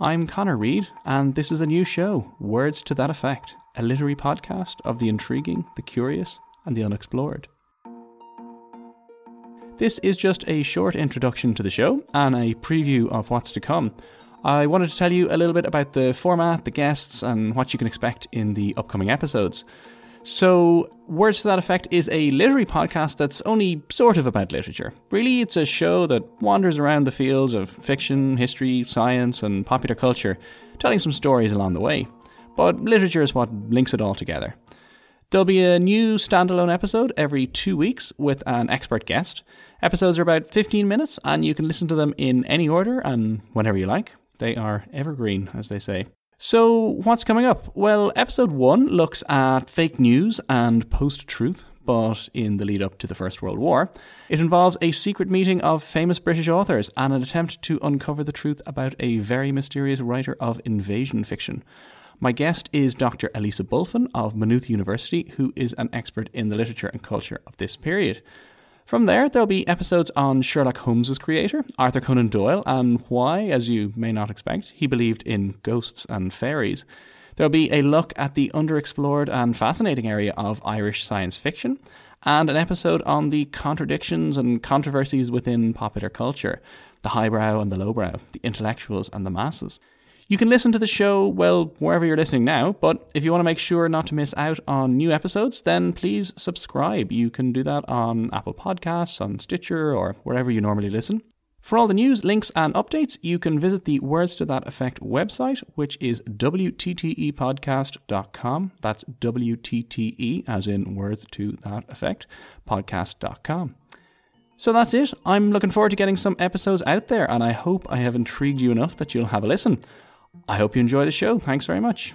I'm Connor Reid, and this is a new show, Words to That Effect, a literary podcast of the intriguing, the curious, and the unexplored. This is just a short introduction to the show and a preview of what's to come. I wanted to tell you a little bit about the format, the guests, and what you can expect in the upcoming episodes. So, Words to That Effect is a literary podcast that's only sort of about literature. Really, it's a show that wanders around the fields of fiction, history, science, and popular culture, telling some stories along the way. But literature is what links it all together. There'll be a new standalone episode every two weeks with an expert guest. Episodes are about 15 minutes, and you can listen to them in any order and whenever you like. They are evergreen, as they say. So, what's coming up? Well, episode one looks at fake news and post truth, but in the lead up to the First World War. It involves a secret meeting of famous British authors and an attempt to uncover the truth about a very mysterious writer of invasion fiction. My guest is Dr. Elisa Bulfin of Maynooth University, who is an expert in the literature and culture of this period. From there, there'll be episodes on Sherlock Holmes's creator, Arthur Conan Doyle, and why, as you may not expect, he believed in ghosts and fairies. There'll be a look at the underexplored and fascinating area of Irish science fiction, and an episode on the contradictions and controversies within popular culture the highbrow and the lowbrow, the intellectuals and the masses. You can listen to the show, well, wherever you're listening now, but if you want to make sure not to miss out on new episodes, then please subscribe. You can do that on Apple Podcasts, on Stitcher, or wherever you normally listen. For all the news, links, and updates, you can visit the Words to That Effect website, which is WTTEpodcast.com. That's WTTE, as in Words to That Effect, podcast.com. So that's it. I'm looking forward to getting some episodes out there, and I hope I have intrigued you enough that you'll have a listen. I hope you enjoy the show. Thanks very much.